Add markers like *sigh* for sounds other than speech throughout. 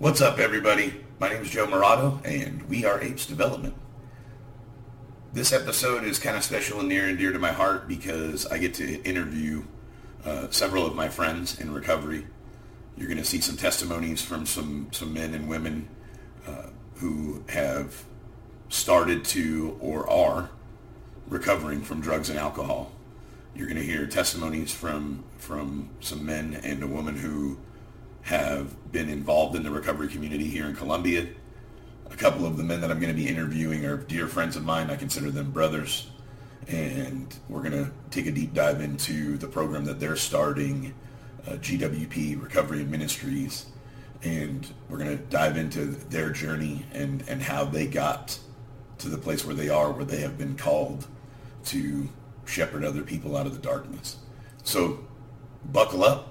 What's up, everybody? My name is Joe Murato, and we are Apes Development. This episode is kind of special and near and dear to my heart because I get to interview uh, several of my friends in recovery. You're going to see some testimonies from some, some men and women uh, who have started to or are recovering from drugs and alcohol. You're going to hear testimonies from from some men and a woman who have been involved in the recovery community here in Columbia. A couple of the men that I'm going to be interviewing are dear friends of mine. I consider them brothers. And we're going to take a deep dive into the program that they're starting, uh, GWP, Recovery and Ministries. And we're going to dive into their journey and, and how they got to the place where they are, where they have been called to shepherd other people out of the darkness. So buckle up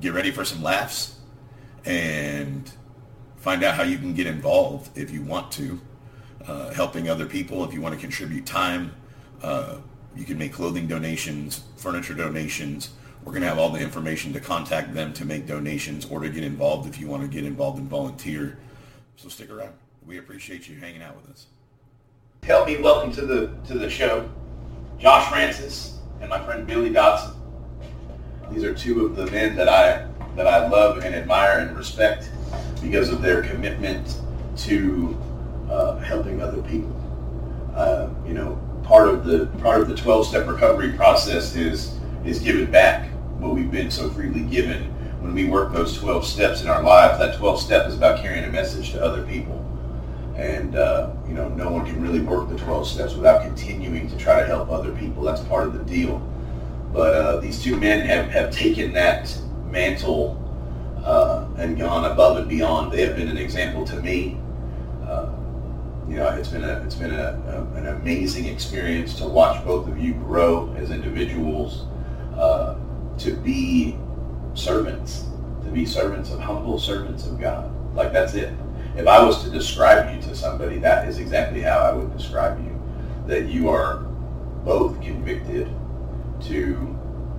get ready for some laughs and find out how you can get involved if you want to, uh, helping other people. If you want to contribute time, uh, you can make clothing donations, furniture donations. We're going to have all the information to contact them to make donations or to get involved if you want to get involved and volunteer. So stick around. We appreciate you hanging out with us. Help me welcome to the to the show, Josh Francis and my friend Billy Dodson. These are two of the men that I that I love and admire and respect because of their commitment to uh, helping other people. Uh, you know, part of the part of the 12-step recovery process is is giving back what we've been so freely given. When we work those 12 steps in our lives, that 12 step is about carrying a message to other people. And uh, you know, no one can really work the 12 steps without continuing to try to help other people. That's part of the deal. But uh, these two men have, have taken that mantle uh, and gone above and beyond. They have been an example to me. Uh, you know, it's been a it's been a, a, an amazing experience to watch both of you grow as individuals, uh, to be servants, to be servants of humble servants of God. Like that's it. If I was to describe you to somebody, that is exactly how I would describe you. That you are both convicted to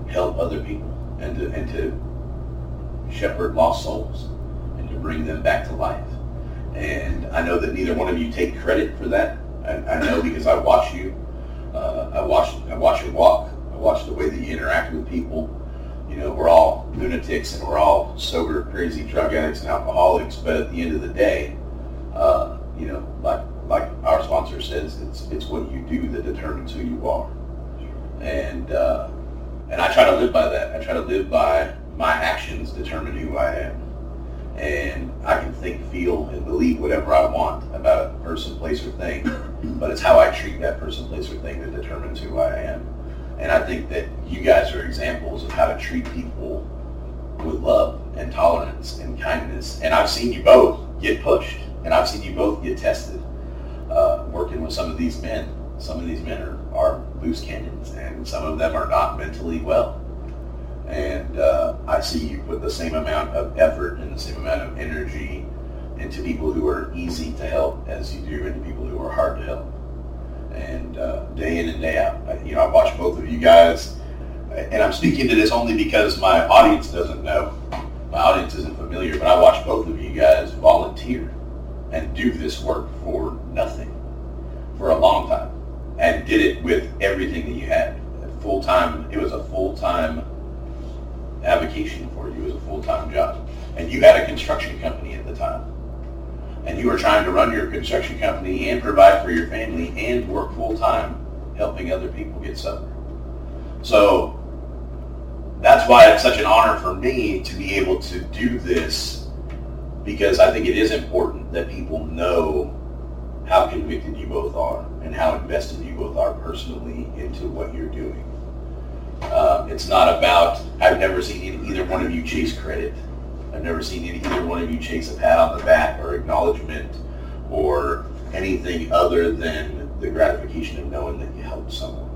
help other people and to, and to shepherd lost souls and to bring them back to life. And I know that neither one of you take credit for that. I, I know because I watch you. Uh, I watch I watch you walk. I watch the way that you interact with people. You know, we're all lunatics and we're all sober, crazy drug addicts and alcoholics. But at the end of the day, uh, you know, like like our sponsor says, it's it's what you do that determines who you are and uh, and I try to live by that. I try to live by my actions determine who I am, and I can think, feel, and believe whatever I want about a person, place, or thing, *coughs* but it's how I treat that person, place, or thing that determines who I am. And I think that you guys are examples of how to treat people with love and tolerance and kindness. And I've seen you both get pushed, and I've seen you both get tested uh, working with some of these men. Some of these men are are loose cannons, and some of them are not mentally well. And uh, I see you put the same amount of effort and the same amount of energy into people who are easy to help as you do into people who are hard to help. And uh, day in and day out, I, you know, I watch both of you guys, and I'm speaking to this only because my audience doesn't know. My audience isn't familiar, but I watch both of you guys volunteer and do this work for nothing for a long time and did it with everything that you had. Full time, it was a full time avocation for you. It was a full time job, and you had a construction company at the time, and you were trying to run your construction company and provide for your family and work full time, helping other people get sober. So that's why it's such an honor for me to be able to do this because I think it is important that people know how convicted you both are and how invested you both are personally into what you're doing. Um, it's not about, I've never seen either one of you chase credit. I've never seen either one of you chase a pat on the back or acknowledgement or anything other than the gratification of knowing that you helped someone.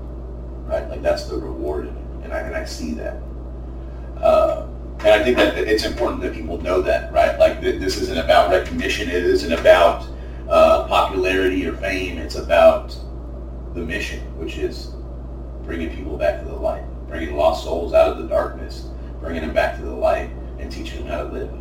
Right? Like that's the reward. And I, and I see that. Uh, and I think that it's important that people know that, right? Like this isn't about recognition. It isn't about uh, popularity or fame. It's about the mission, which is bringing people back to the light, bringing lost souls out of the darkness, bringing them back to the light, and teaching them how to live.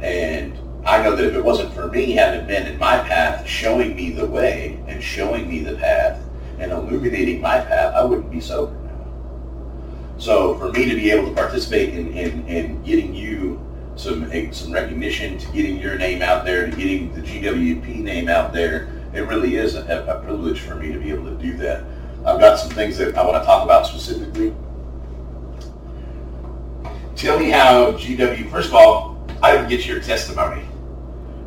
And I know that if it wasn't for me having been in my path, showing me the way and showing me the path and illuminating my path, I wouldn't be sober now. So for me to be able to participate in, in, in getting you some some recognition, to getting your name out there, to getting the GWP name out there, it really is a, a privilege for me to be able to do that. I've got some things that I want to talk about specifically. Tell me how GW, first of all, I didn't get your testimony.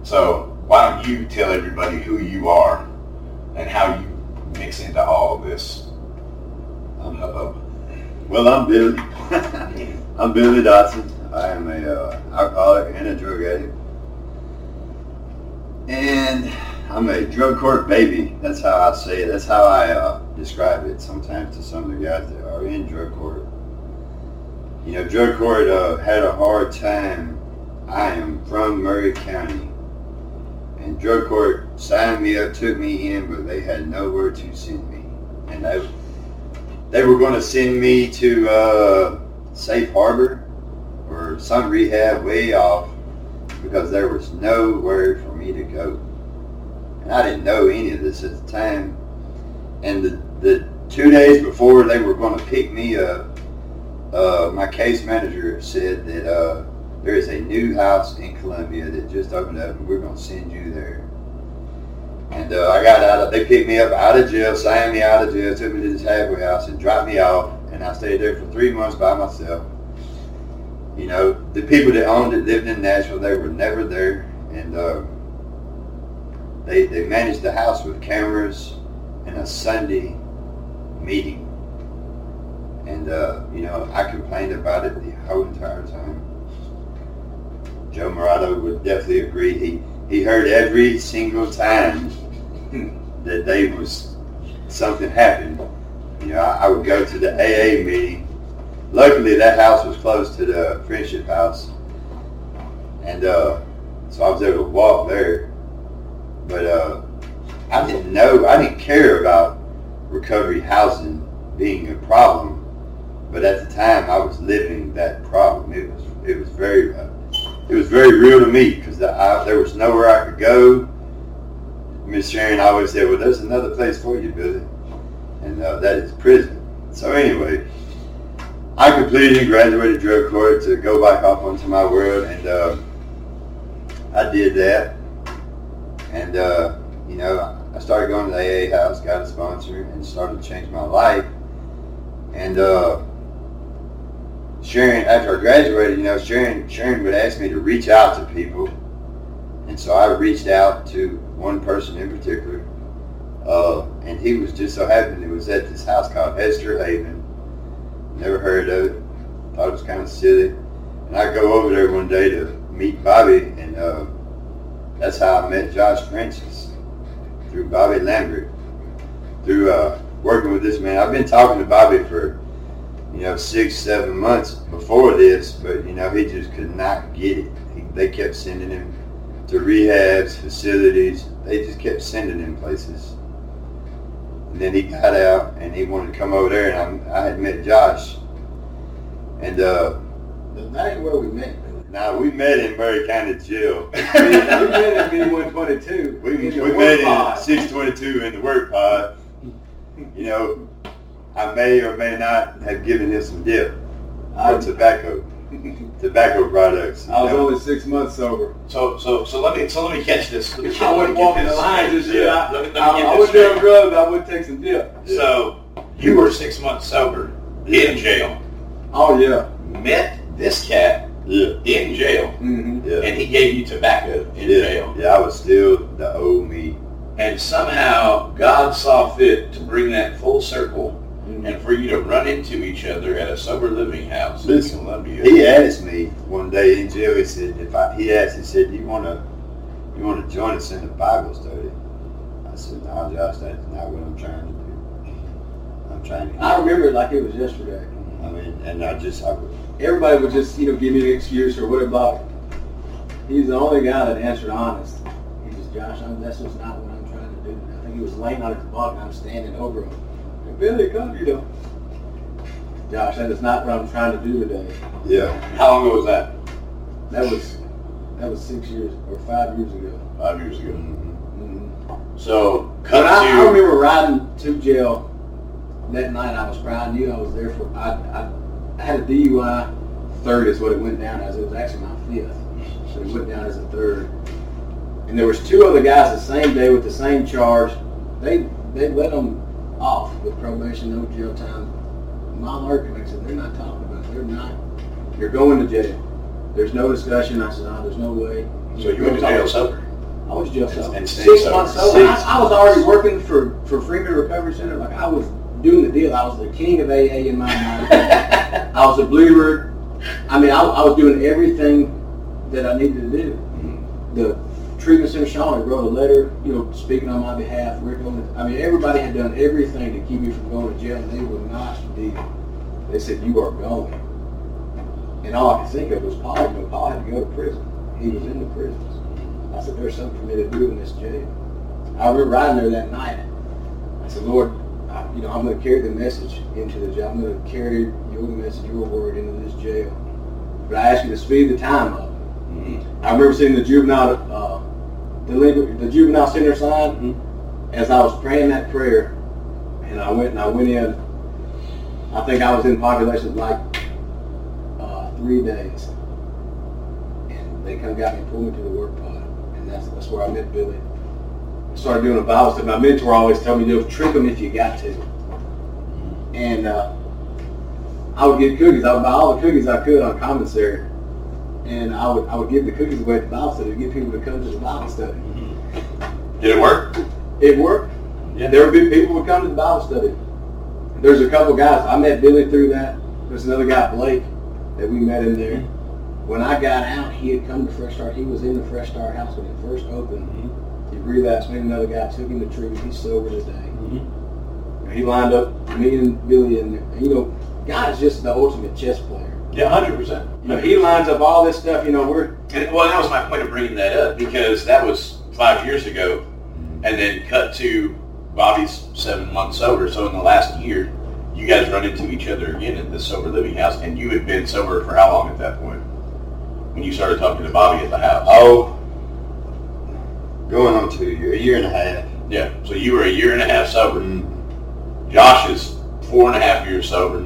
So why don't you tell everybody who you are and how you mix into all of this hubbub? Uh, well, I'm Billy. *laughs* I'm Billy Dodson. I am a uh, alcoholic and a drug addict. And I'm a drug court baby. That's how I say it. That's how I uh, describe it sometimes to some of the guys that are in drug court. You know, drug court uh, had a hard time. I am from Maury County. And drug court signed me up, took me in, but they had nowhere to send me. And they, they were going to send me to uh, Safe Harbor some rehab way off because there was nowhere for me to go. And I didn't know any of this at the time. And the, the two days before they were going to pick me up, uh, my case manager said that uh, there is a new house in Columbia that just opened up and we're going to send you there. And uh, I got out of, they picked me up out of jail, signed me out of jail, took me to this halfway house and dropped me off. And I stayed there for three months by myself. You know, the people that owned it lived in Nashville. They were never there. And uh, they, they managed the house with cameras and a Sunday meeting. And, uh, you know, I complained about it the whole entire time. Joe Morado would definitely agree. He, he heard every single time *laughs* that they was something happened. You know, I, I would go to the AA meeting. Luckily, that house was close to the Friendship House. And uh, so I was able to walk there but uh, I didn't know, I didn't care about recovery housing being a problem. But at the time, I was living that problem. It was it was very uh, it was very real to me because there was nowhere I could go. Miss Sharon always said, "Well, there's another place for you, Billy," and uh, that is prison. So anyway, I completed and graduated drug court to go back off onto my world, and uh, I did that. And, uh, you know, I started going to the AA house, got a sponsor, and started to change my life. And uh, Sharon, after I graduated, you know, Sharon, Sharon would ask me to reach out to people. And so I reached out to one person in particular. Uh, and he was just so happy. It was at this house called Esther Haven. Never heard of it. Thought it was kind of silly. And I go over there one day to meet Bobby, and uh, that's how I met Josh Francis through Bobby Lambert, through uh, working with this man. I've been talking to Bobby for you know six, seven months before this, but you know he just could not get it. He, they kept sending him to rehabs, facilities. They just kept sending him places. And then he got out and he wanted to come over there, and I'm, i had met Josh. And uh, that ain't where we met. Now we met in Maury County Jail. *laughs* we, met in B122. We, we met in 622 in the work pod. You know, I may or may not have given him some dip or tobacco, *laughs* tobacco products. I was know? only six months sober. So, so, so let me, so let me catch this. Me, I wouldn't walk in the line just yeah. I, let me, let me I, I would do drugs. I would take some dip. So, you were six months sober in jail. Oh yeah. Met this cat yeah. in jail, mm-hmm. yeah. and he gave you tobacco in yeah. jail. Yeah, I was still the old me. And somehow God saw fit to bring that full circle mm-hmm. and for you to run into each other at a sober living house Listen, in Columbia. He asked me one day in jail. He said, "If I," he asked, he said, "You want to, you want to join us in the Bible study?" I said, "No, Josh, that's not what I'm trying to do. I'm trying to." I remember it like it was yesterday. I mean, and I just, I, everybody would just, you know, give me an excuse or what about He's the only guy that answered honest. He says, Josh, I'm, that's just not what I'm trying to do. I think he was laying on his bunk and I'm standing over him. Hey, Billy, come, you know. Josh, that is not what I'm trying to do today. Yeah. How long ago was that? That was That was six years or five years ago. Five years ago. Mm-hmm. So cut I, I remember riding to jail that night. I was crying. You, I was there for. I, I, I had a DUI. Third is what it went down as. It was actually my fifth, so it went down as a third. And there was two other guys the same day with the same charge. They they let them off with probation, no jail time. My Lord said they're not talking about. It. They're not. You're going to jail. There's no discussion. I said, oh, there's no way. so you went to jail sober. I was just sober. And six sober. months sober. I, I was already working for for Freeman Recovery Center. Like I was doing the deal. I was the king of AA in my mind. I was a believer. I mean, I, I was doing everything that I needed to do. The treatment center, Sean wrote a letter, you know, speaking on my behalf. Rick, I mean, everybody had done everything to keep me from going to jail, and they would not deal. They said, "You are going." And all I could think of was Paul. You know, Paul had to go to prison. He was in the prisons. I said, there's something for me to do in this jail. I remember riding there that night. I said, Lord, I, you know, I'm going to carry the message into the jail. I'm going to carry your message, your word into this jail. But I ask you to speed the time up. I remember seeing the juvenile, uh, delinquent, the juvenile center sign as I was praying that prayer. And I went and I went in. I think I was in population like uh, three days and they come got me, pulled me to the work pod, and that's that's where I met Billy. I started doing a Bible study. My mentor always told me, "Do trick them if you got to." And uh, I would get cookies. I would buy all the cookies I could on commissary, and I would I would give the cookies away at the Bible study to get people to come to the Bible study. Mm-hmm. Did it work? It worked. Yeah. There would be people would come to the Bible study. There's a couple guys. I met Billy through that. There's another guy, Blake, that we met in there. Mm-hmm. When I got out, he had come to Fresh Start. He was in the Fresh Start house when it first opened. Mm-hmm. He relapsed. Me and another guy took him to treatment. He's sober today. Mm-hmm. He lined up me and Billy in there. And, you know, God is just the ultimate chess player. Yeah, hundred percent. You know, he lines up all this stuff. You know, we're And well, that was my point of bringing that up because that was five years ago, and then cut to Bobby's seven months sober. So in the last year, you guys run into each other again at the sober living house, and you had been sober for how long at that point? When you started talking to Bobby at the house? Oh, going on two year, a year and a half. yeah. So you were a year and a half sober. Mm, Josh is four and a half years sober,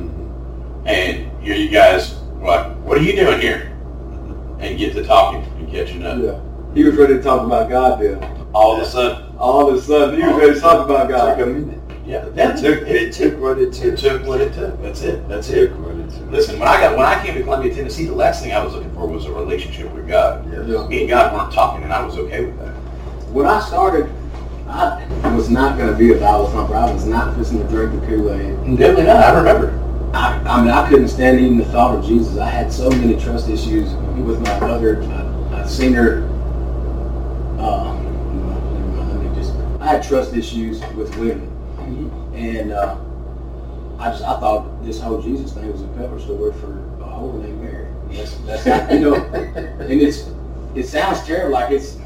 and here you guys were like, "What are you doing here?" And get to talking and catching up. yeah. He was ready to talk about God. Then All of a sudden, all of a sudden, he was ready to talk about God. Took a minute. yeah, It that's took, it took what it It took. took what it took. That's it. That's It it. took took. Listen, when I got when I came to Columbia, Tennessee, the last thing I was looking for was a relationship with God. Yes. Yeah. Me and God weren't talking, and I was okay with that. When I started, I was not going to be a Bible thumper. I was not fixing to drink the Kool-Aid. Definitely not. I remember. I, I mean, I couldn't stand even the thought of Jesus. I had so many trust issues with my mother. I, I seen her. Uh, never mind, let me just. I had trust issues with women, and uh, I just I thought this whole Jesus thing was a cover story for a whore named Mary. That's that's not, you know, *laughs* and it's it sounds terrible, like it's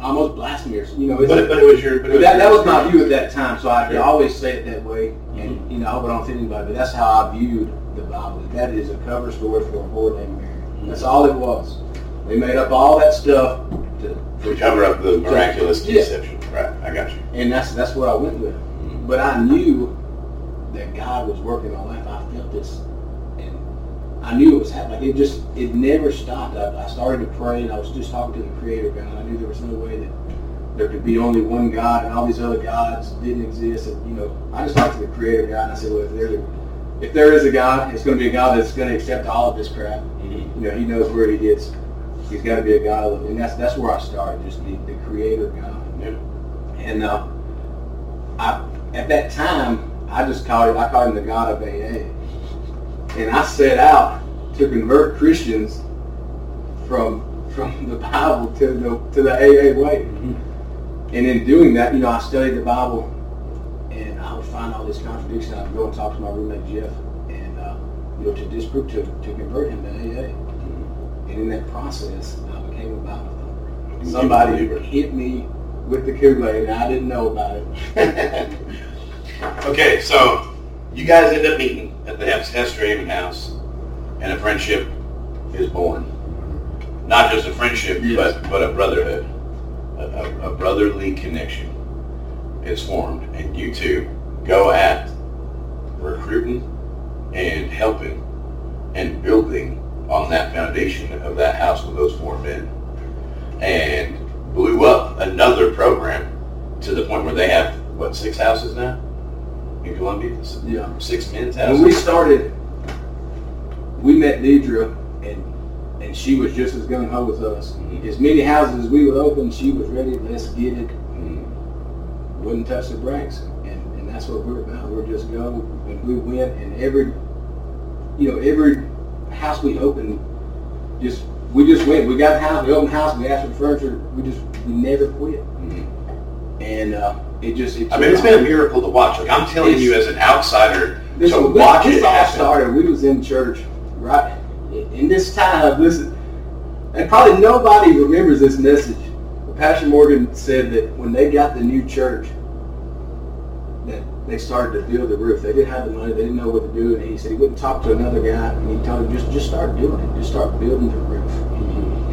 almost blasphemy, blasphemous. You know, it's, But, it- but it was your. But, but that, that was my view at that time, so I Yeah. always say it that way. And mm-hmm. you know, I hope I don't offend anybody, but that's how I viewed the Bible. That is a cover story for a whore named Mary. That's all it was. They made up all that stuff, to, To cover up the miraculous Yeah. deception. Right. I got you. and that's that's what I went with. Mm-hmm. But I knew that God was working on life. I felt this, I knew it was happening. Like it just it never stopped. I, I started to pray, and I was just talking to the Creator God. I knew there was no way that there could be only one God, and all these other gods didn't exist. And you know, I just talked to the Creator God, and I said, well, if there's a if there is a God, it's going to be a God that's going to accept all of this crap. You know, He knows where He gets. He's got to be a God of, and that's that's where I started, just the, the Creator God. Yeah. And uh, I, at that time, I just called it, I called him the God of AA. And I set out to convert Christians from from the Bible to the to the AA way. And in doing that, you know, I studied the Bible, and I would find all these contradictions. I'd go and talk to my roommate Jeff, and uh, you know, to disprove to to convert him to AA. And in that process, I became a Bible thumper. Somebody hit me with the Kool-Aid, and I didn't know about it. *laughs* Okay, so you guys end up meeting at the Hester Hammond house, and a friendship is born. not just a friendship, Yes. but but a brotherhood, a, a, a brotherly connection is formed, and you two go at recruiting and helping and building on that foundation of that house with those four men, and blew up another program to the point where they have what six houses now in Columbia, Yeah. six men's When we started, we met Deidre, and and she was just as gung ho as us. Mhm. As many houses as we would open, she was ready. Let's get it. Mm. Wouldn't touch the brakes, and and that's what we're about. We're just go, and we went, and every, you know, every house we opened, just we just went. We got the house, we opened the house, we asked for furniture. We just we never quit, Mhm. and uh, it just. It I mean, it's been a miracle to watch. Like I'm telling you, as an outsider, This, to watch this it all happen. started. We was in church, right? In this time, listen, and probably nobody remembers this message. But Pastor Morgan said that when they got the new church, that they started to build the roof. They didn't have the money. They didn't know what to do, and he said he wouldn't talk to another guy, and he told him just just start doing it. Just start building the roof.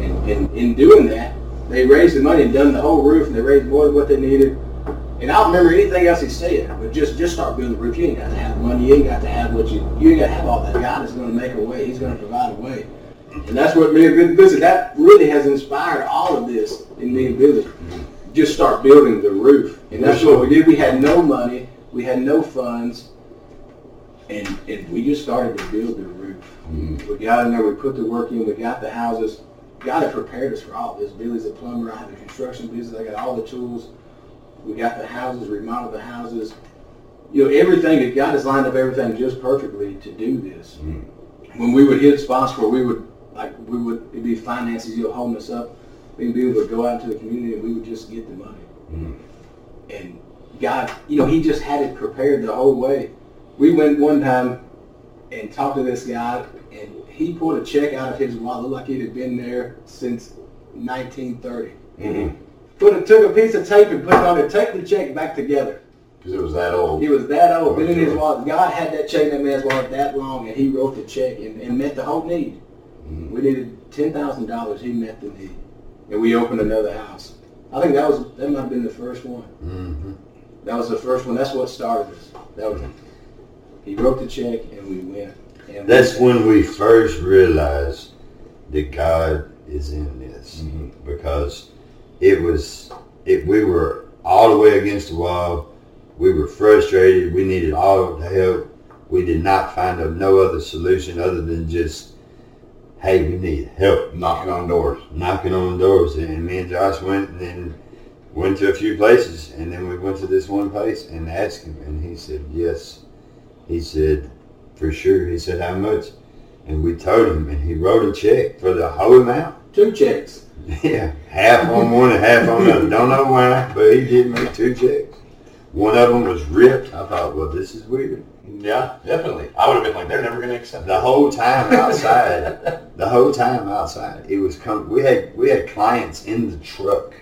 And, and in doing that, they raised the money and done the whole roof, and they raised more than what they needed. And I don't remember anything else he said, but just just start building the roof. You ain't got to have the money. You ain't got to have what you you ain't got to have all that. God is going to make a way. He's going to provide a way. And that's what me and Billy, listen, that really has inspired all of this in me and Billy. Just start building the roof. And that's what we did. We had no money. We had no funds. And, and we just started to build the roof. Mm-hmm. We got in there, we put the work in, we got the houses. God had prepared us for all this. Billy's a plumber, I have a construction business, I got all the tools. We got the houses, remodeled the houses. You know, everything, that God has lined up everything just perfectly to do this. When we would hit spots where we would, like, we would, it'd be finances, you know, holding us up, we'd be able to go out into the community and we would just get the money. And God, you know, he just had it prepared the whole way. We went one time and talked to this guy, and he pulled a check out of his wallet, like it had been there since 1930. Mhm. Put a, took a piece of tape and put it on it, take the check back together. Because it was that old. He was that old, been in his wallet. God had that check in that man's wallet that long, and he wrote the check and, and met the whole need. Mhm. We needed ten thousand dollars. He met the need, and we opened another house. I think that was that might have been the first one. Mm-hmm. That was the first one. That's what started us. That was he wrote the check, and we went. And That's we, when we first realized that God is in this Mhm. because it was it we were all the way against the wall. We were frustrated. We needed all the help. We did not find a, no other solution other than just, hey, we need help. Knocking on doors. Knocking on doors, and me and Josh went and went to a few places, and then we went to this one place and asked him, and he said yes. He said, for sure. He said, how much? And we told him, and he wrote a check for the whole amount. two checks. *laughs* Yeah, half on one and half on the other. Don't know why, but he did make two checks. One of them was ripped. I thought, well, this is weird. Yeah, definitely. I would have been like, they're never going to accept The whole time outside, *laughs* the whole time outside, it was come. We had we had clients in the truck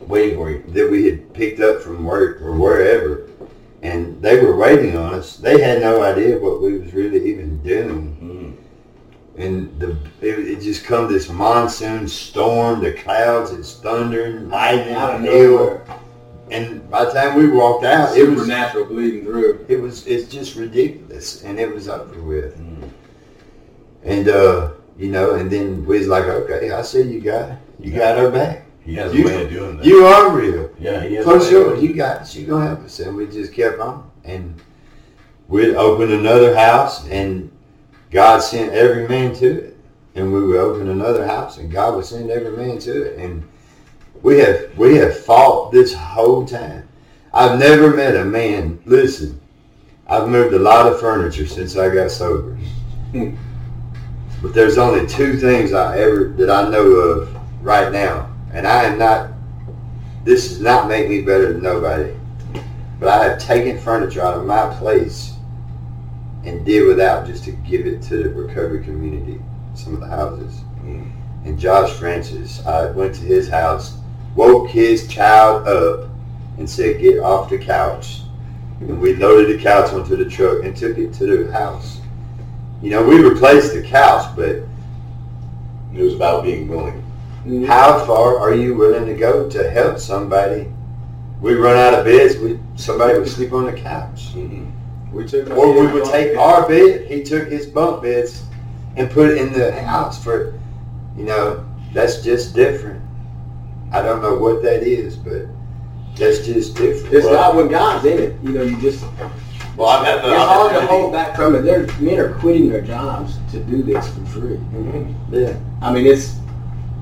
waiting for you that we had picked up from work or wherever, and they were waiting on us. They had no idea what we was really even doing. Mm-hmm. And the it, it just come this monsoon storm. The clouds, it's thundering, lightning, Out of hail, nowhere, and by the time we walked out, it was supernatural bleeding through. it was it's just ridiculous, and it was over with. Mhm. And uh, you know, and then we was like, okay, I see you got you got our back. He has You- a way of doing that. You are real. yeah, he has a For sure, you got. You gonna help us, and we just kept on. And we'd open another house, and God sent every man to it. And we would open another house, and God would send every man to it. And we have we have fought this whole time. I've never met a man. Listen, I've moved a lot of furniture since I got sober. *laughs* but there's only two things I ever that I know of right now, and I am not this does not make me better than nobody. But I have taken furniture out of my place and did without just to give it to the recovery community, some of the houses. Mm. And Josh Francis, I went to his house, woke his child up and said, get off the couch. And we loaded the couch onto the truck and took it to the house. You know, we replaced the couch, but It was about being willing. Mhm. How far are you willing to go to help somebody? We run out of beds. We somebody would sleep on the couch, We took or we would take our bed. He took his bunk beds and put it in the house for, you know, that's just different. I don't know what that is, but that's just different. It's not when God's in it. You know, you just Well, I've had the it's hard to hold back from it. There, men are quitting their jobs to do this for free. Mm-hmm. Yeah. I mean, it's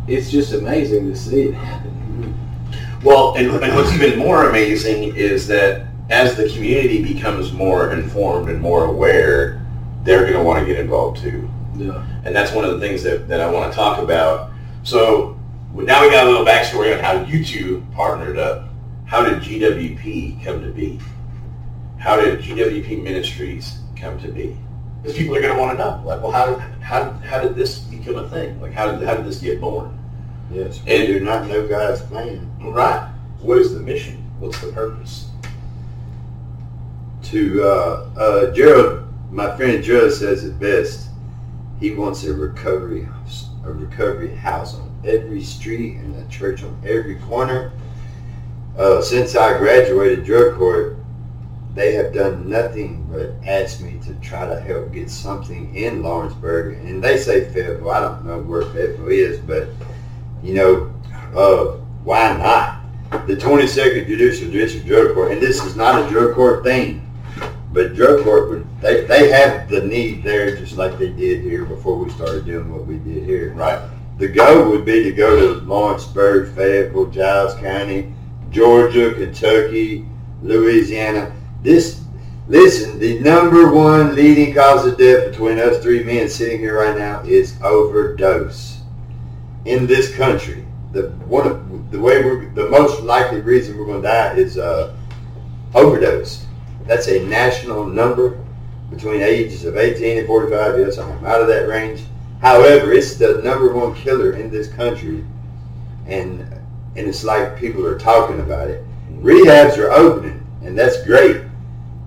it's just amazing to see it happen. Well, and, and what's even more amazing is that as the community becomes more informed and more aware, they're going to want to get involved too. Yeah. And that's one of the things that, that I want to talk about. So now we got a little backstory on how you two partnered up. How did GWP come to be? How did GWP Ministries come to be? Because people are going to want to know, like, well, how did, how, how did this become a thing? Like, how did, how did this get born? Yes. And- We do not know God's plan. Right. What is the mission? What's the purpose? To uh, uh, Gerald, my friend Gerald says it best. He wants a recovery house, a recovery house on every street and a church on every corner. Uh, since I graduated drug court, they have done nothing but ask me to try to help get something in Lawrenceburg. And they say Fayetteville. I don't know where Fayetteville is, but you know, uh, why not? The 22nd Judicial District Drug Court, and this is not a drug court thing. But drug court, would they, they have the need there just like they did here before we started doing what we did here. Right. The goal would be to go to Lawrenceburg, Fayetteville, Giles County, Georgia, Kentucky, Louisiana. This, listen, the number one leading cause of death between us three men sitting here right now is overdose in this country. The one of the way we're the most likely reason we're going to die is uh, overdose. That's a national number between ages of 18 and 45. Yes, I'm out of that range. However, it's the number one killer in this country, and and it's like people are talking about it. Rehabs are opening, and that's great.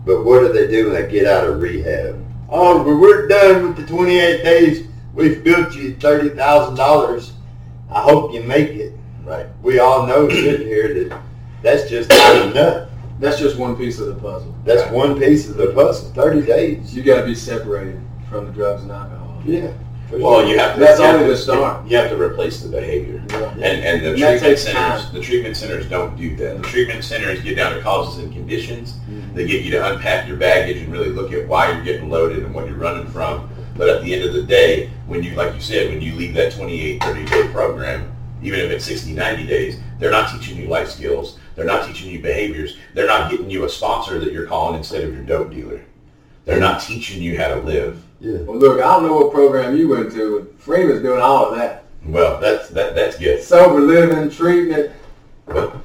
But what do they do when they get out of rehab? Oh, well, we're done with the 28 days. We've built you thirty thousand dollars. I hope you make it. Right. We all know sitting here that that's just not enough. That's just one piece of the puzzle. That's one piece of the puzzle. Thirty days. You got to be separated from the drugs and alcohol. Yeah. Well, sure. you have to. That's you only the start. You have to replace the behavior, Yeah. and and the And treatment takes centers. time. The treatment centers don't do that. The treatment centers get down to causes and conditions. Mhm. They get you to unpack your baggage and really look at why you're getting loaded and what you're running from. But at the end of the day, when you, like you said, when you leave that 28, 30 day program, even if it's 60, 90 days, they're not teaching you life skills. They're not teaching you behaviors. They're not getting you a sponsor that you're calling instead of your dope dealer. They're not teaching you how to live. yeah. Well, look, I don't know what program you went to. but Freeman's doing all of that. Well, that's that, that's good. Sober living, treatment. But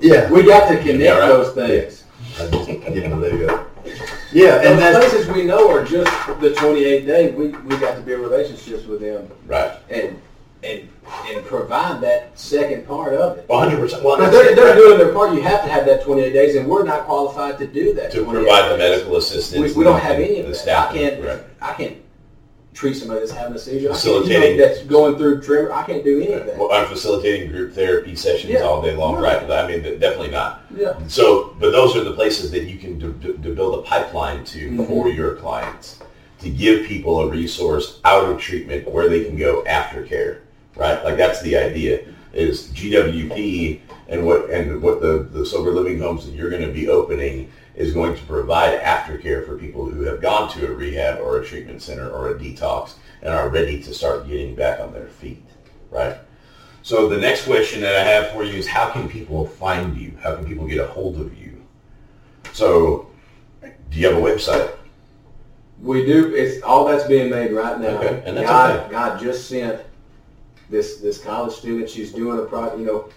Yeah. We got to connect Yeah, right. those things. I just give him a leg up. Yeah, And and the places we know are just the 28 day. We, we got to build relationships with them right. and and and provide that second part of it. 100%. Well, they're, they're doing their part. You have to have that 28 days, and we're not qualified to do that. to 28 provide the medical assistance. We, we don't have any of the that. staff. I can't. Right. I can't treat somebody that's having a seizure. I can't, Facilitating. you know, that's going through tremor. I can't do any of that. Well, I'm facilitating group therapy sessions Yeah. all day long, right? I mean, definitely not. Yeah. So, but those are the places that you can d- d- build a pipeline to Mhm. for your clients to give people a resource out of treatment where they can go after care, right? Like that's the idea is GWP and what and what the, the sober living homes that you're going to be opening is going to provide aftercare for people who have gone to a rehab or a treatment center or a detox and are ready to start getting back on their feet, right? So the next question that I have for you is how can people find you? How can people get a hold of you? So do you have a website? We do. It's all that's being made right now. Okay, and that's God, okay. God just sent this this college student. She's doing a project. You know,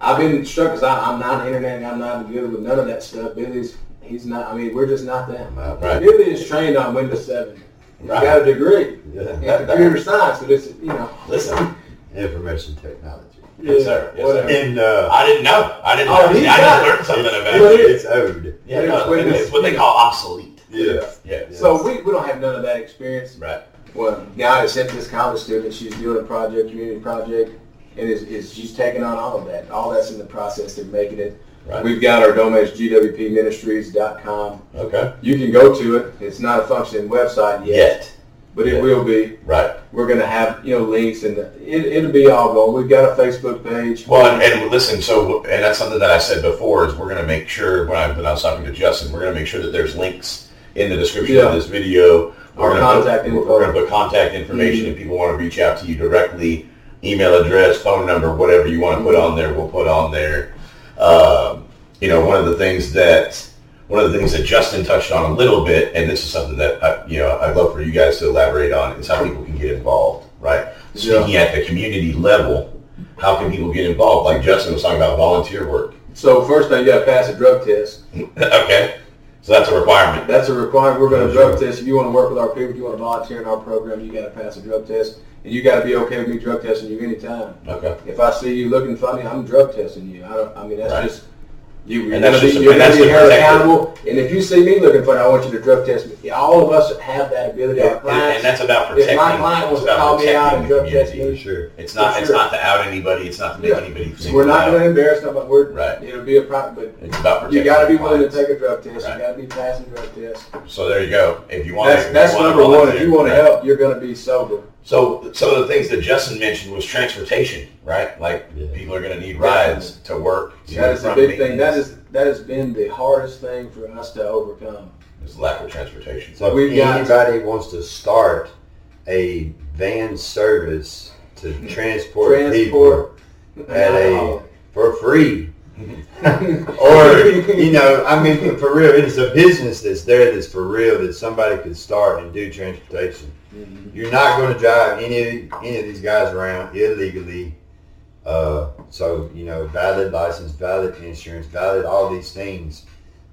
I've been struck because I'm not internet. And I'm not good with none of that stuff. Billy's he's not. I mean, we're just not that. Right. Billy is trained on Windows 7. He's Right. got a degree yeah, in That- that- computer science. So this, you know, Listen, information technology. Yes, sir. Yes, whatever. sir. And uh, I didn't know. I didn't Oh, know. he's I got just it. learned something about it's, it. it- it's owed. Yeah, It's no, Windows- it's what they call obsolete. Yeah. Yeah. So we, we don't have none of that experience. Right. Well, that sent this college student, she's doing a project, community project, and is, is she's taking on all of that. All that's in the process. They're making it. Right. We've got our domains, gwpministries.com. Okay. You can go to it. It's not a functioning website yet, Yet. but it Yeah. will be. Right. We're going to have, you know, links and it, it'll be all going. We've got a Facebook page. Well, and, and listen, so and that's something that I said before is we're going to make sure when I when I was talking to Justin, we're going to make sure that there's links in the description Yeah. of this video. We're Our gonna contact put, info. We're going to put contact information if people want to reach out to you directly, email address, phone number, whatever you want to put on there, we'll put on there. Um, you know, one of the things that one of the things that Justin touched on a little bit, and this is something that I, you know I'd love for you guys to elaborate on, is how people can get involved. Right, speaking at the community level, how can people get involved? Like Justin was talking about volunteer work. So first thing, you got to pass a drug test. *laughs* okay, so that's a requirement. That's a requirement. We're going to drug test. If you want to work with our people, if you want to volunteer in our program, you got to pass a drug test. And you got to be okay with me drug testing you anytime. Okay, If I see you looking funny, I'm drug testing you. I don't. I mean, that's Right. just you. You're And that's gonna be, you're and gonna be held accountable. And if you see me looking funny, I want you to drug test me. All of us have that ability. Our and, clients. and that's about if my client wants to call me out and drug test me, Sure, it's not. It's sure. not to out anybody. It's not to make Yeah. anybody. single we're not going to embarrass nobody. We're, Right. It'll be a problem, but It's about protecting. you got to be willing to take a drug test. Right. You got to be passing drug tests. So there you go. If you want, That's to, that's number one. If you want to help, you're going to be sober. So some of the things that Justin mentioned was transportation, right? Like people are going to need rides to work. to That and is the big thing. That meetings. is that has been the hardest thing for us to overcome. Is lack of transportation. So We've if got- anybody wants to start a van service to transport, Transport. people at a for free, *laughs* or you know, I mean, for real, it's a business that's there that's for real that somebody could start and do transportation. Mhm. You're not going to drive any any of these guys around illegally. Uh, so you know, valid license, valid insurance, valid all these things.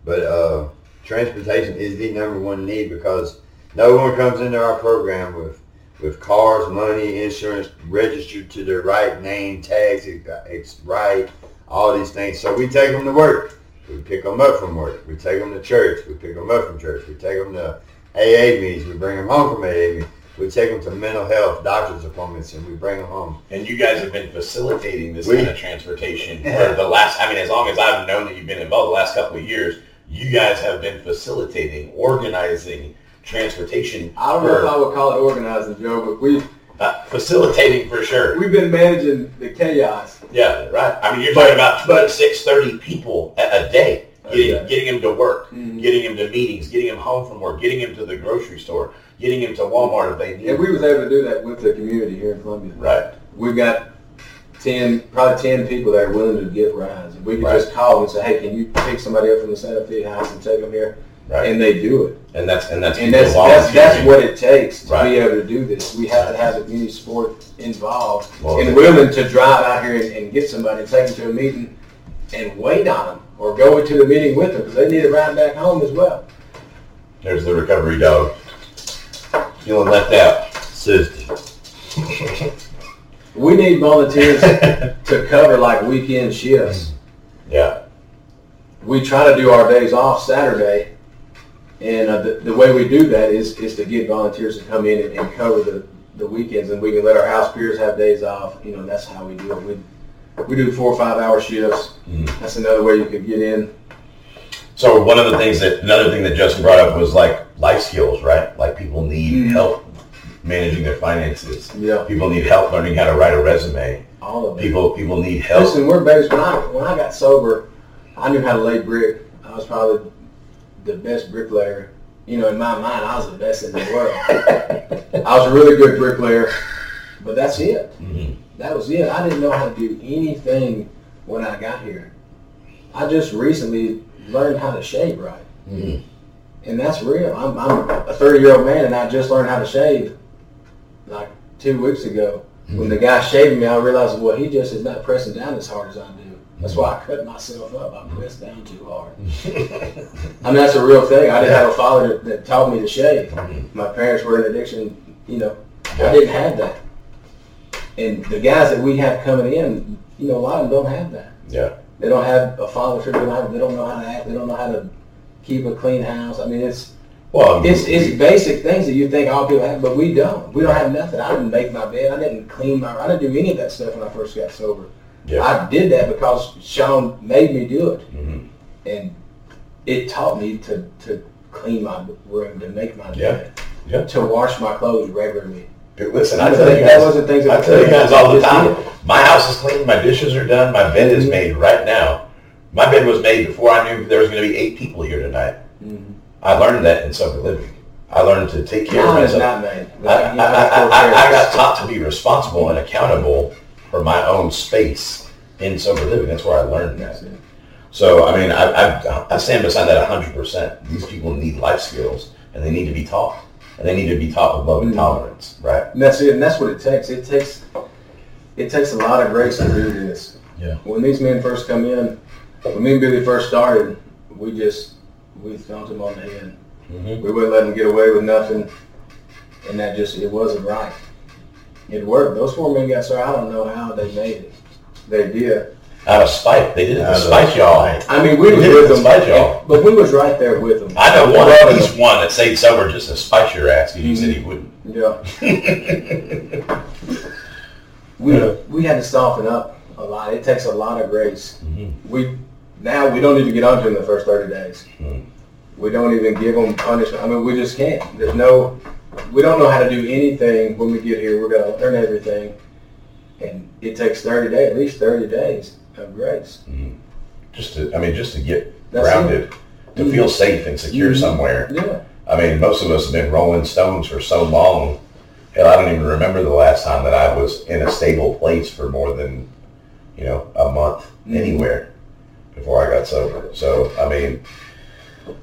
But uh, transportation is the number one need because no one comes into our program with with cars, money, insurance registered to their right name, tags, it's right, all these things. So we take them to work. We pick them up from work. We take them to church. We pick them up from church. We take them to AA meetings. We bring them home from AA meetings. We take them to mental health, doctor's appointments, and we bring them home. And you guys have been facilitating this We- kind of transportation for the *laughs* last, I mean, as long as I've known that you've been involved the last couple of years, you guys have been facilitating, organizing transportation. I don't know if I would call it organizing, Joe, but we uh, facilitating for sure. we've been managing the chaos. Yeah, right. I mean, you're But- talking about but- 26, 30 people a, a day, getting, Okay. getting them to work, Mhm. getting him to meetings, getting him home from work, getting him to the grocery store, getting him to Walmart if they need And we was able to do that with the community here in Columbia. Right. We've got ten, probably ten people that are willing to give rides. And we could Right. just call them and say, hey, can you pick somebody up from the Santa Fe house and take them here? Right. And they do it. And that's and that's And that's, that's, that's what it takes to Right. be able to do this. We have to have the community support involved Well, and willing to drive out here and, and get somebody and take them to a meeting and wait on them or go to the meeting with them because they need a ride back home as well. There's the recovery dog. Feeling left out. Sister. We need volunteers to cover like weekend shifts. Yeah. We try to do our days off Saturday, and uh, the, the way we do that is, is to get volunteers to come in and, and cover the, the weekends, and we can let our house peers have days off. You know, that's how we do it. We, we do four or five hour shifts. Mhm. That's another way you could get in. So one of the things that another thing that Justin brought up was like life skills, right? Like people need Mhm. help managing their finances. Yeah, People need help learning how to write a resume. all of it. People people need help. Listen, we're based. When I when I got sober, I knew how to lay brick. I was probably the best bricklayer. You know, in my mind, I was the best in the world. *laughs* I was a really good bricklayer, but that's it. Mhm. That was it. I didn't know how to do anything when I got here. I just recently learned how to shave right, Mhm. and that's real. I'm, I'm a 30 year old man, and I just learned how to shave like two weeks ago. When the guy shaved me, I realized, well, he just is not pressing down as hard as I do. That's why I cut myself up. I pressed down too hard. *laughs* I mean, that's a real thing. I didn't have a father that, that taught me to shave. Mhm. My parents were in addiction. You know, I didn't have that. And the guys that we have coming in, you know, a lot of them don't have that. Yeah. They don't have a father figure. They don't, they don't know how to act. They don't know how to keep a clean house. I mean, it's Well, It's, it's basic things that you think all people have, but we don't. We don't have nothing. I didn't make my bed. I didn't clean my, I didn't do any of that stuff when I first got sober. yeah. I did that because Sean made me do it. Mhm. And it taught me to, to clean my room, to make my Yeah. bed, Yeah. to wash my clothes regularly. Listen, I tell you guys, wasn't things that I tell you guys all the time. My house is clean, my dishes are done, my bed is Mhm. made right now. My bed was made before I knew there was going to be eight people here tonight. Mm-hmm. I learned that in sober living. I learned to take care of myself. not I, I, I, I got taught to be responsible and accountable for my own space in sober living. That's where I learned that. So, I mean, I, I, I stand beside that 100%. These people need life skills, and they need to be taught. And they need to be taught with love and Mhm. tolerance, right? And that's it, and that's what it takes. It takes it takes a lot of grace to do this. Yeah. When these men first come in, when me and Billy first started, we just we thumped them on the head. Mm-hmm. We wouldn't let them get away with nothing, and that just it wasn't right. It worked. Those four men got started. I don't know how they made it. They did. Out of spite. They did it Out to of spite y'all. I mean, we They was did it with to them, spite y'all. but we was right there with them. I know one, Loving at them. least one that stayed sober just to spite your ass because you said he wouldn't. Yeah. *laughs* We Yeah. we had to soften up a lot. It takes a lot of grace. Mhm. We now we don't even get onto them the first thirty days. Mhm. We don't even give them punishment. I mean, we just can't. There's no. We don't know how to do anything when we get here. We're gonna learn everything, and it takes thirty days, at least thirty days of grace. Just to, I mean, just to get That's grounded, to feel safe and secure Mhm. somewhere. Yeah. I mean, most of us have been rolling stones for so long. Hell, I don't even remember the last time that I was in a stable place for more than, you know, a month Mhm. anywhere before I got sober. So, I mean,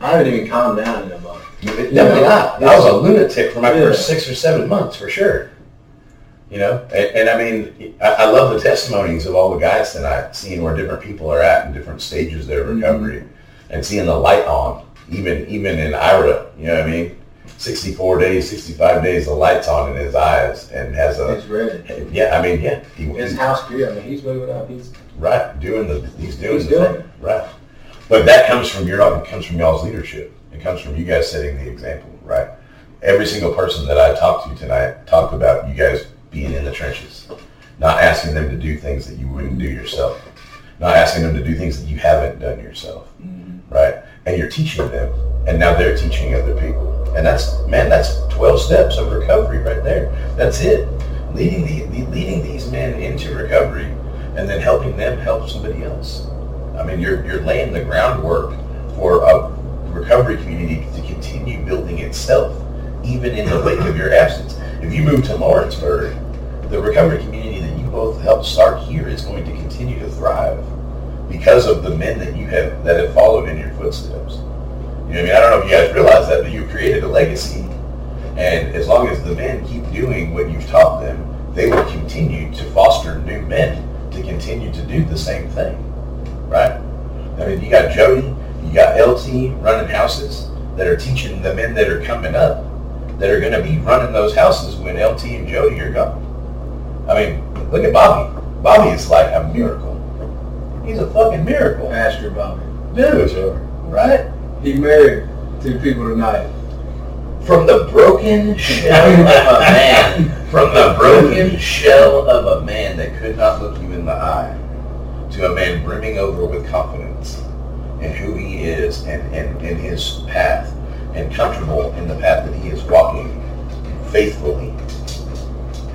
I haven't even calmed down in a month. definitely not. I was a lunatic for my Yeah. first six or seven months for sure. You know, and, and I mean, I, I love the testimonies of all the guys tonight, seeing where different people are at in different stages of their Mhm. recovery, and seeing the light on, even even in Ira. You know what I mean? Sixty-four days, sixty-five days, the light's on in his eyes, and has a He's ready. yeah. I mean, yeah, he, His house clear. I mean, he's moving up. He's right doing the he's doing He's the doing thing right. But that comes from your it comes from y'all's leadership. It comes from you guys setting the example, right? Every single person that I talked to tonight talked about you guys being in the trenches, not asking them to do things that you wouldn't do yourself, not asking them to do things that you haven't done yourself, mm-hmm. right? And you're teaching them, and now they're teaching other people, and that's man, that's 12 steps of recovery right there. That's it. Leading the leading these men into recovery, and then helping them help somebody else. I mean, you're you're laying the groundwork for a recovery community to continue building itself, even in the wake of your absence. If you move to Lawrenceburg, the recovery community that you both helped start here is going to continue to thrive because of the men that you have that have followed in your footsteps. You know I mean? I don't know if you guys realize that, but you created a legacy. And as long as the men keep doing what you've taught them, they will continue to foster new men to continue to do the same thing. Right? I mean, you got Jody, you got LT running houses that are teaching the men that are coming up that are going to be running those houses when LT and Jody are gone. I mean, look at Bobby. Bobby is like a miracle. He's a fucking miracle. Pastor Bobby. Dude, right? He married two people tonight. From the broken *laughs* shell of a man, from the broken *laughs* shell of a man that could not look you in the eye, to a man brimming over with confidence in who he is and, and his path, and comfortable in the path that he is walking faithfully.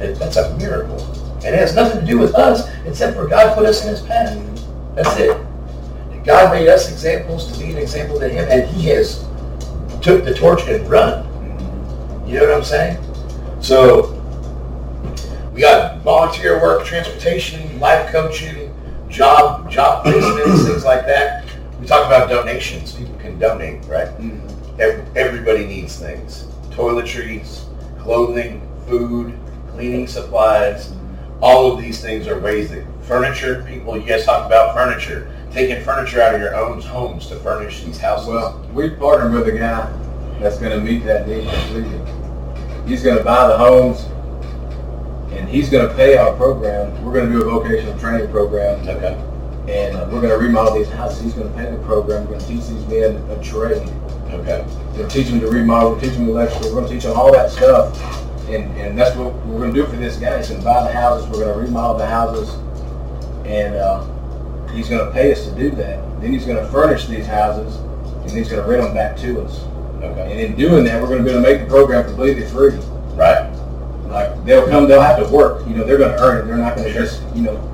It, that's a miracle. And it has nothing to do with us, except for God put us in his path. That's it. God made us examples to be an example to him, and he has took the torch and run. You know what I'm saying? So we got volunteer work, transportation, life coaching, job, job placements, *clears throat* things like that. We talk about donations. People can donate, right? Mm-hmm. Ev- Everybody needs things. Toiletries, clothing, food, cleaning supplies. All of these things are ways that furniture, people, you guys talk about furniture. Taking furniture out of your own homes to furnish these houses. Well, we partnered with a guy that's going to meet that need completely. He's going to buy the homes, and he's going to pay our program. We're going to do a vocational training program, okay. and uh, we're going to remodel these houses. He's going to pay the program. We're going to teach these men a trade. Okay. They'll teach them to remodel, teach them electrical, we're gonna teach them all that stuff. And, and that's what we're gonna do for this guy. He's gonna buy the houses, we're gonna remodel the houses. And, uh, he's gonna pay us to do that. Then he's gonna furnish these houses and he's gonna rent them back to us. Okay. And in doing that, we're gonna be able to make the program completely free. Right. Like, they'll come, they'll have to work, you know, they're gonna earn it. They're not gonna just, you know,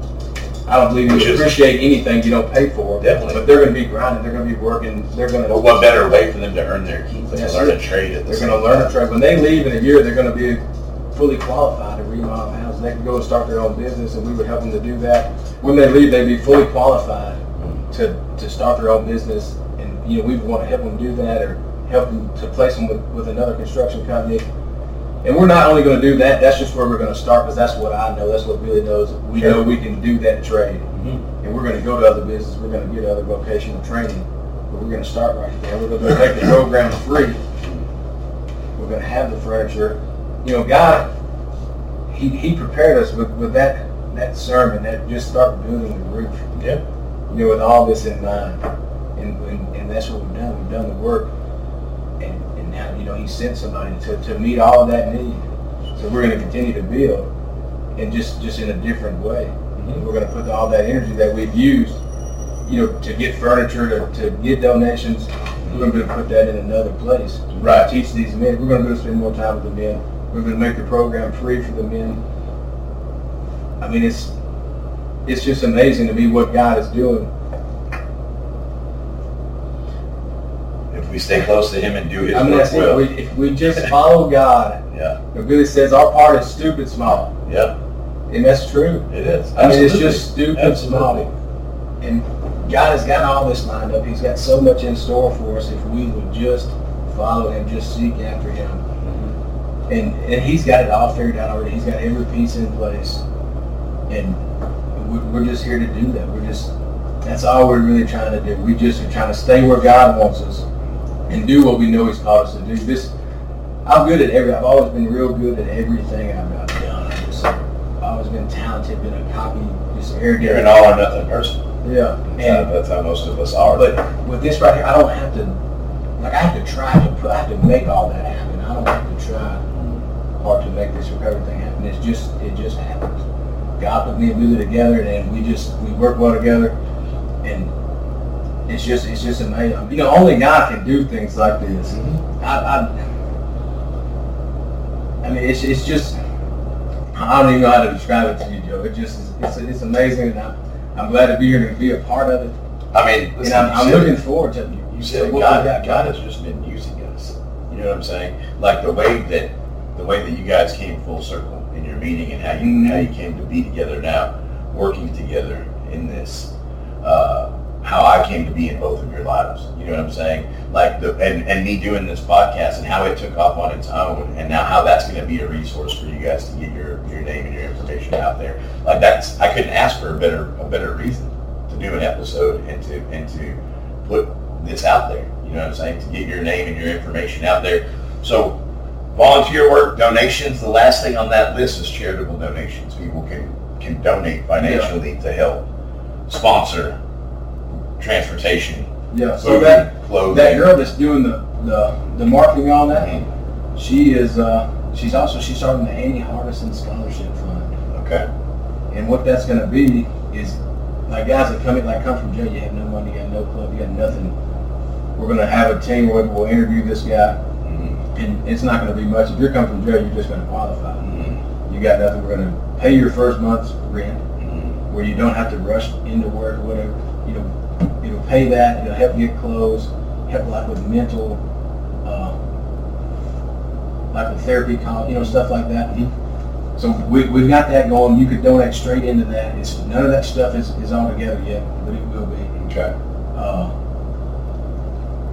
I don't believe you is- appreciate anything you don't pay for. Definitely. But they're gonna be grinding, they're gonna be working, they're gonna. But what better way for them to earn their keep than to learn a trade at the They're going to learn a trade. When they leave in a year, they're going to be fully qualified to remodel houses. They can go and start their own business, and we would help them to do that. When they leave, they'd be fully qualified to, to start their own business. And, you know, we would want to help them do that or help them to place them with, with another construction company. And we're not only going to do that, that's just where we're going to start because that's what I know. That's what Billy knows. We know we can do that trade. Mhm. And we're going to go to other businesses. We're going to get other vocational training. But we're going to start right there. We're going to make the program free. We're going to have the furniture. You know, God, he, he prepared us with, with that that sermon that just start building the roof. Yeah. You know, with all this in mind. And, and, and that's what we've done. We've done the work. And, and now, you know, he sent somebody to, to meet all that need. So we're going to continue to build and just, just in a different way. And we're going to put all that energy that we've used, you know, to get furniture, to, to get donations, we're going to be able to put that in another place. Right. to teach these men. We're going to go spend more time with the men. We're going to make the program free for the men. I mean, it's it's just amazing to me what God is doing. We stay close to Him and do His I mean, that's it. well. We, if we just *laughs* follow God, Yeah. it really says our part is stupid small, Yep. and that's true. It is. I mean, it's just stupid Absolutely. small. And God has got all this lined up. He's got so much in store for us if we would just follow Him, just seek after Him. And, and He's got it all figured out already. He's got every piece in place. And we- we're just here to do that. We're just, that's all we're really trying to do. We just are trying to stay where God wants us and do what we know He's called us to do. This, I'm good at every, I've always been real good at everything I've, I've done. I've just, I've always been talented, been a copy, just arrogant. You're an all or nothing person. Yeah. How, And, that's how most of us are. but with this right here, I don't have to, like, I have to try to put, I have to make all that happen. I don't have to try hard to make this recovery thing happen. It's just, it just happens. God put me and Billy together, and we just, we work well together, and it's just, it's just amazing. You know, only God can do things like this. I, I, I mean, it's, it's just, I don't even know how to describe it to you, Joe. It just, is- it's, it's amazing, and I'm, I'm glad to be here and be a part of it. I mean, And I'm, I'm looking forward to it. You said we God, God has just been using us. You know what I'm saying? Like the way that the way that you guys came full circle in your meeting and how you Mhm. how you came to be together now, working together in this. Uh, how I came to be in both of your lives. You know what I'm saying? Like the and, and me doing this podcast and how it took off on its own and now how that's going to be a resource for you guys to get your, your name and your information out there. Like that's I couldn't ask for a better a better reason to do an episode and to and to put this out there. You know what I'm saying? To get your name and your information out there. So volunteer work, donations, the last thing on that list is charitable donations. People can can donate financially to help sponsor transportation, Yeah, so food, that, clothing. that girl that's doing the, the, the marketing on that, Mhm. she is, uh, she's also, she's starting the Annie Hardison Scholarship Fund. Okay. And what that's gonna be is, like guys that come in, like come from jail, you have no money, you got no club, you got nothing. We're gonna have a team where we'll interview this guy, Mhm. and it's not gonna be much. If you're coming from jail, you're just gonna qualify. Mhm. You got nothing. We're gonna pay your first month's rent, Mhm. where you don't have to rush into work or whatever. You know, it'll pay that. It'll help get clothes, help like with mental, uh, like with therapy, call, you know, stuff like that. So we, we've got that going. You could donate straight into that. It's none of that stuff is, is all together yet, but it will be. Okay. Uh,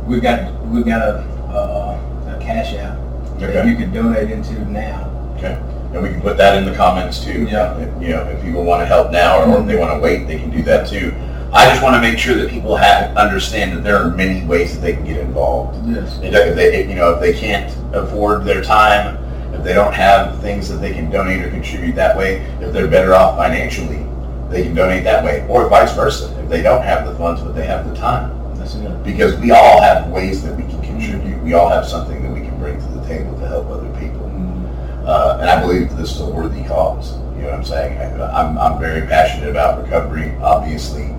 we've got we've got a, a, a cash app that you could donate into now. Okay. And we can put that in the comments too. Yeah. If, you know, if people want to help now or, or if they want to wait, they can do that too. I just want to make sure that people have understand that there are many ways that they can get involved. Yes. If they- you know, if they can't afford their time, if they don't have things that they can donate or contribute that way, if they're better off financially, they can donate that way, or vice versa. If they don't have the funds but they have the time, because we all have ways that we can contribute. we all have something that we can bring to the table to help other people. Uh, and I believe this is a worthy cause. You know what I'm saying? I, I'm, I'm very passionate about recovery, obviously.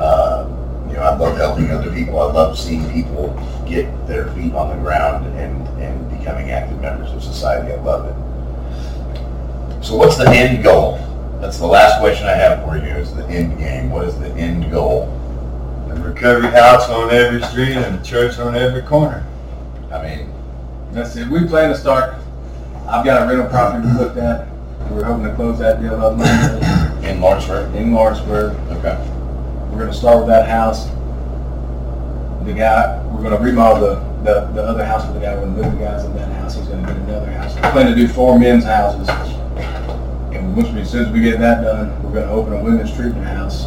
Uh, you know, I love helping other people. I love seeing people get their feet on the ground and, and becoming active members of society. I love it. So what's the end goal? That's the last question I have for you is the end game. What is the end goal? A recovery house on every street and a church on every corner. I mean, That's it. We plan to start. I've got a rental property we looked at. We're hoping to close that deal up Monday *coughs* in Lawrenceburg? in Lawrenceburg. Okay. We're gonna start with that house. The guy, we're gonna remodel the, the, the other house for the guy. We're gonna move the guys in that house. He's gonna get another house. We plan to do four men's houses. And once we, as soon as we get that done, we're gonna open a women's treatment house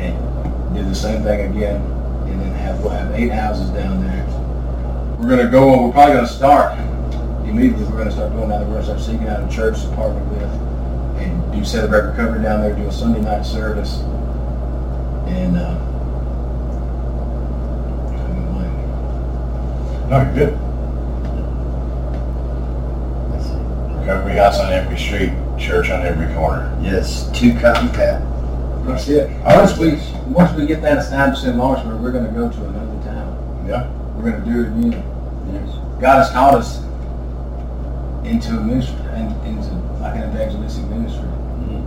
and do the same thing again. And then have, we'll have eight houses down there. We're gonna go, we're probably gonna start immediately. We're gonna start doing that. We're gonna start seeking out a church to partner with and do celebrate recovery down there, do a Sunday night service. And, uh, No, you're good. Recovery house on every street, church on every corner. Yes, two copycat. that's it. Once we, once we get that established in Lawrenceburg, we're gonna go to another town. Yeah. We're gonna do it again. Yes. God has called us into a ministry, into like an evangelistic ministry.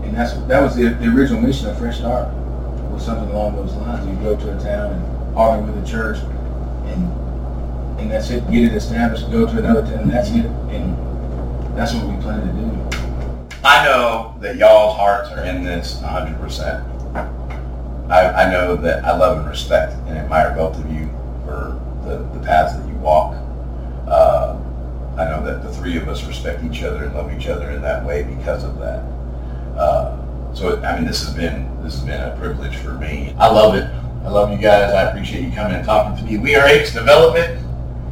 And that's, that was the, the original mission of Fresh Start, something along those lines. You go to a town and partner with a church, and, and that's it, get it established, go to another town, and that's it. And that's what we plan to do. I know that y'all's hearts are in this 100%. I, I know that I love and respect and admire both of you for the, the paths that you walk. Uh, I know that the three of us respect each other and love each other in that way because of that. Uh, so I mean, this has been this has been a privilege for me. I love it. I love you guys. I appreciate you coming and talking to me. We are H Development.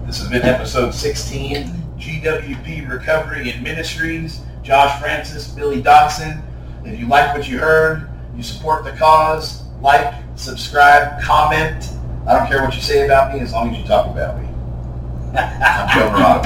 This has been episode 16, GWP Recovery and Ministries. Josh Francis, Billy Dodson. If you like what you heard, you support the cause, like, subscribe, comment. I don't care what you say about me as long as you talk about me. *laughs* I'm Joe Rock.